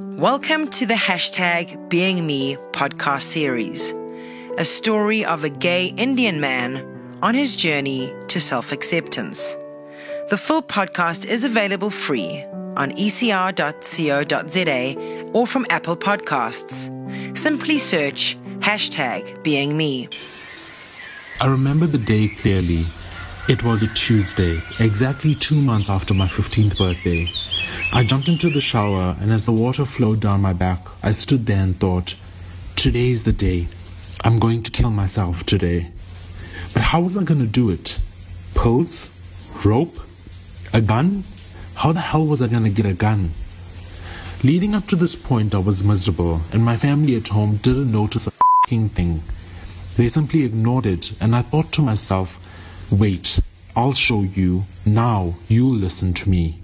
Welcome to the hashtag Being Me podcast series, a story of a gay Indian man on his journey to self acceptance. The full podcast is available free on ecr.co.za or from Apple Podcasts. Simply search hashtag Being Me. I remember the day clearly. It was a Tuesday, exactly two months after my 15th birthday. I jumped into the shower, and as the water flowed down my back, I stood there and thought, Today is the day. I'm going to kill myself today. But how was I going to do it? Pills? Rope? A gun? How the hell was I going to get a gun? Leading up to this point, I was miserable, and my family at home didn't notice a thing. They simply ignored it, and I thought to myself, wait, I'll show you. Now you'll listen to me.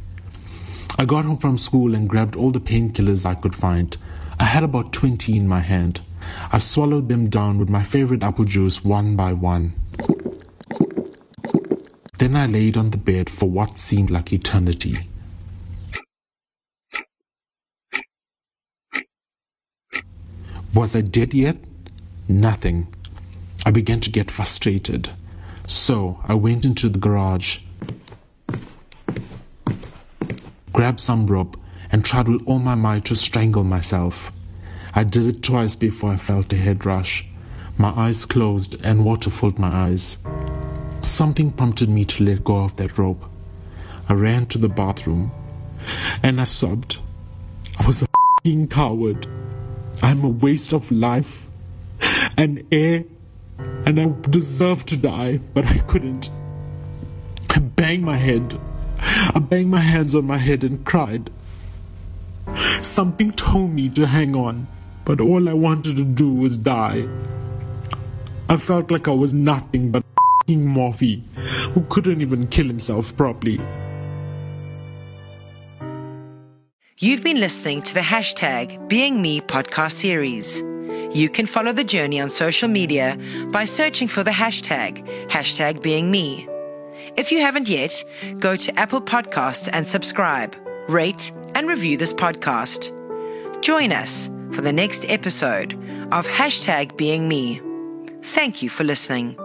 I got home from school and grabbed all the painkillers I could find. I had about 20 in my hand. I swallowed them down with my favorite apple juice one by one. Then I laid on the bed for what seemed like eternity. Was I dead yet? Nothing. I began to get frustrated. So I went into the garage grabbed some rope, and tried with all my might to strangle myself. I did it twice before I felt a head rush. My eyes closed and water filled my eyes. Something prompted me to let go of that rope. I ran to the bathroom and I sobbed. I was a coward. I'm a waste of life and air, and I deserved to die, but I couldn't. I banged my head I banged my hands on my head and cried. Something told me to hang on, but all I wanted to do was die. I felt like I was nothing but a moffie who couldn't even kill himself properly. You've been listening to the hashtag Being Me podcast series. You can follow the journey on social media by searching for the hashtag, hashtag Being Me. If you haven't yet, go to Apple Podcasts and subscribe, rate, and review this podcast. Join us for the next episode of Hashtag Being Me. Thank you for listening.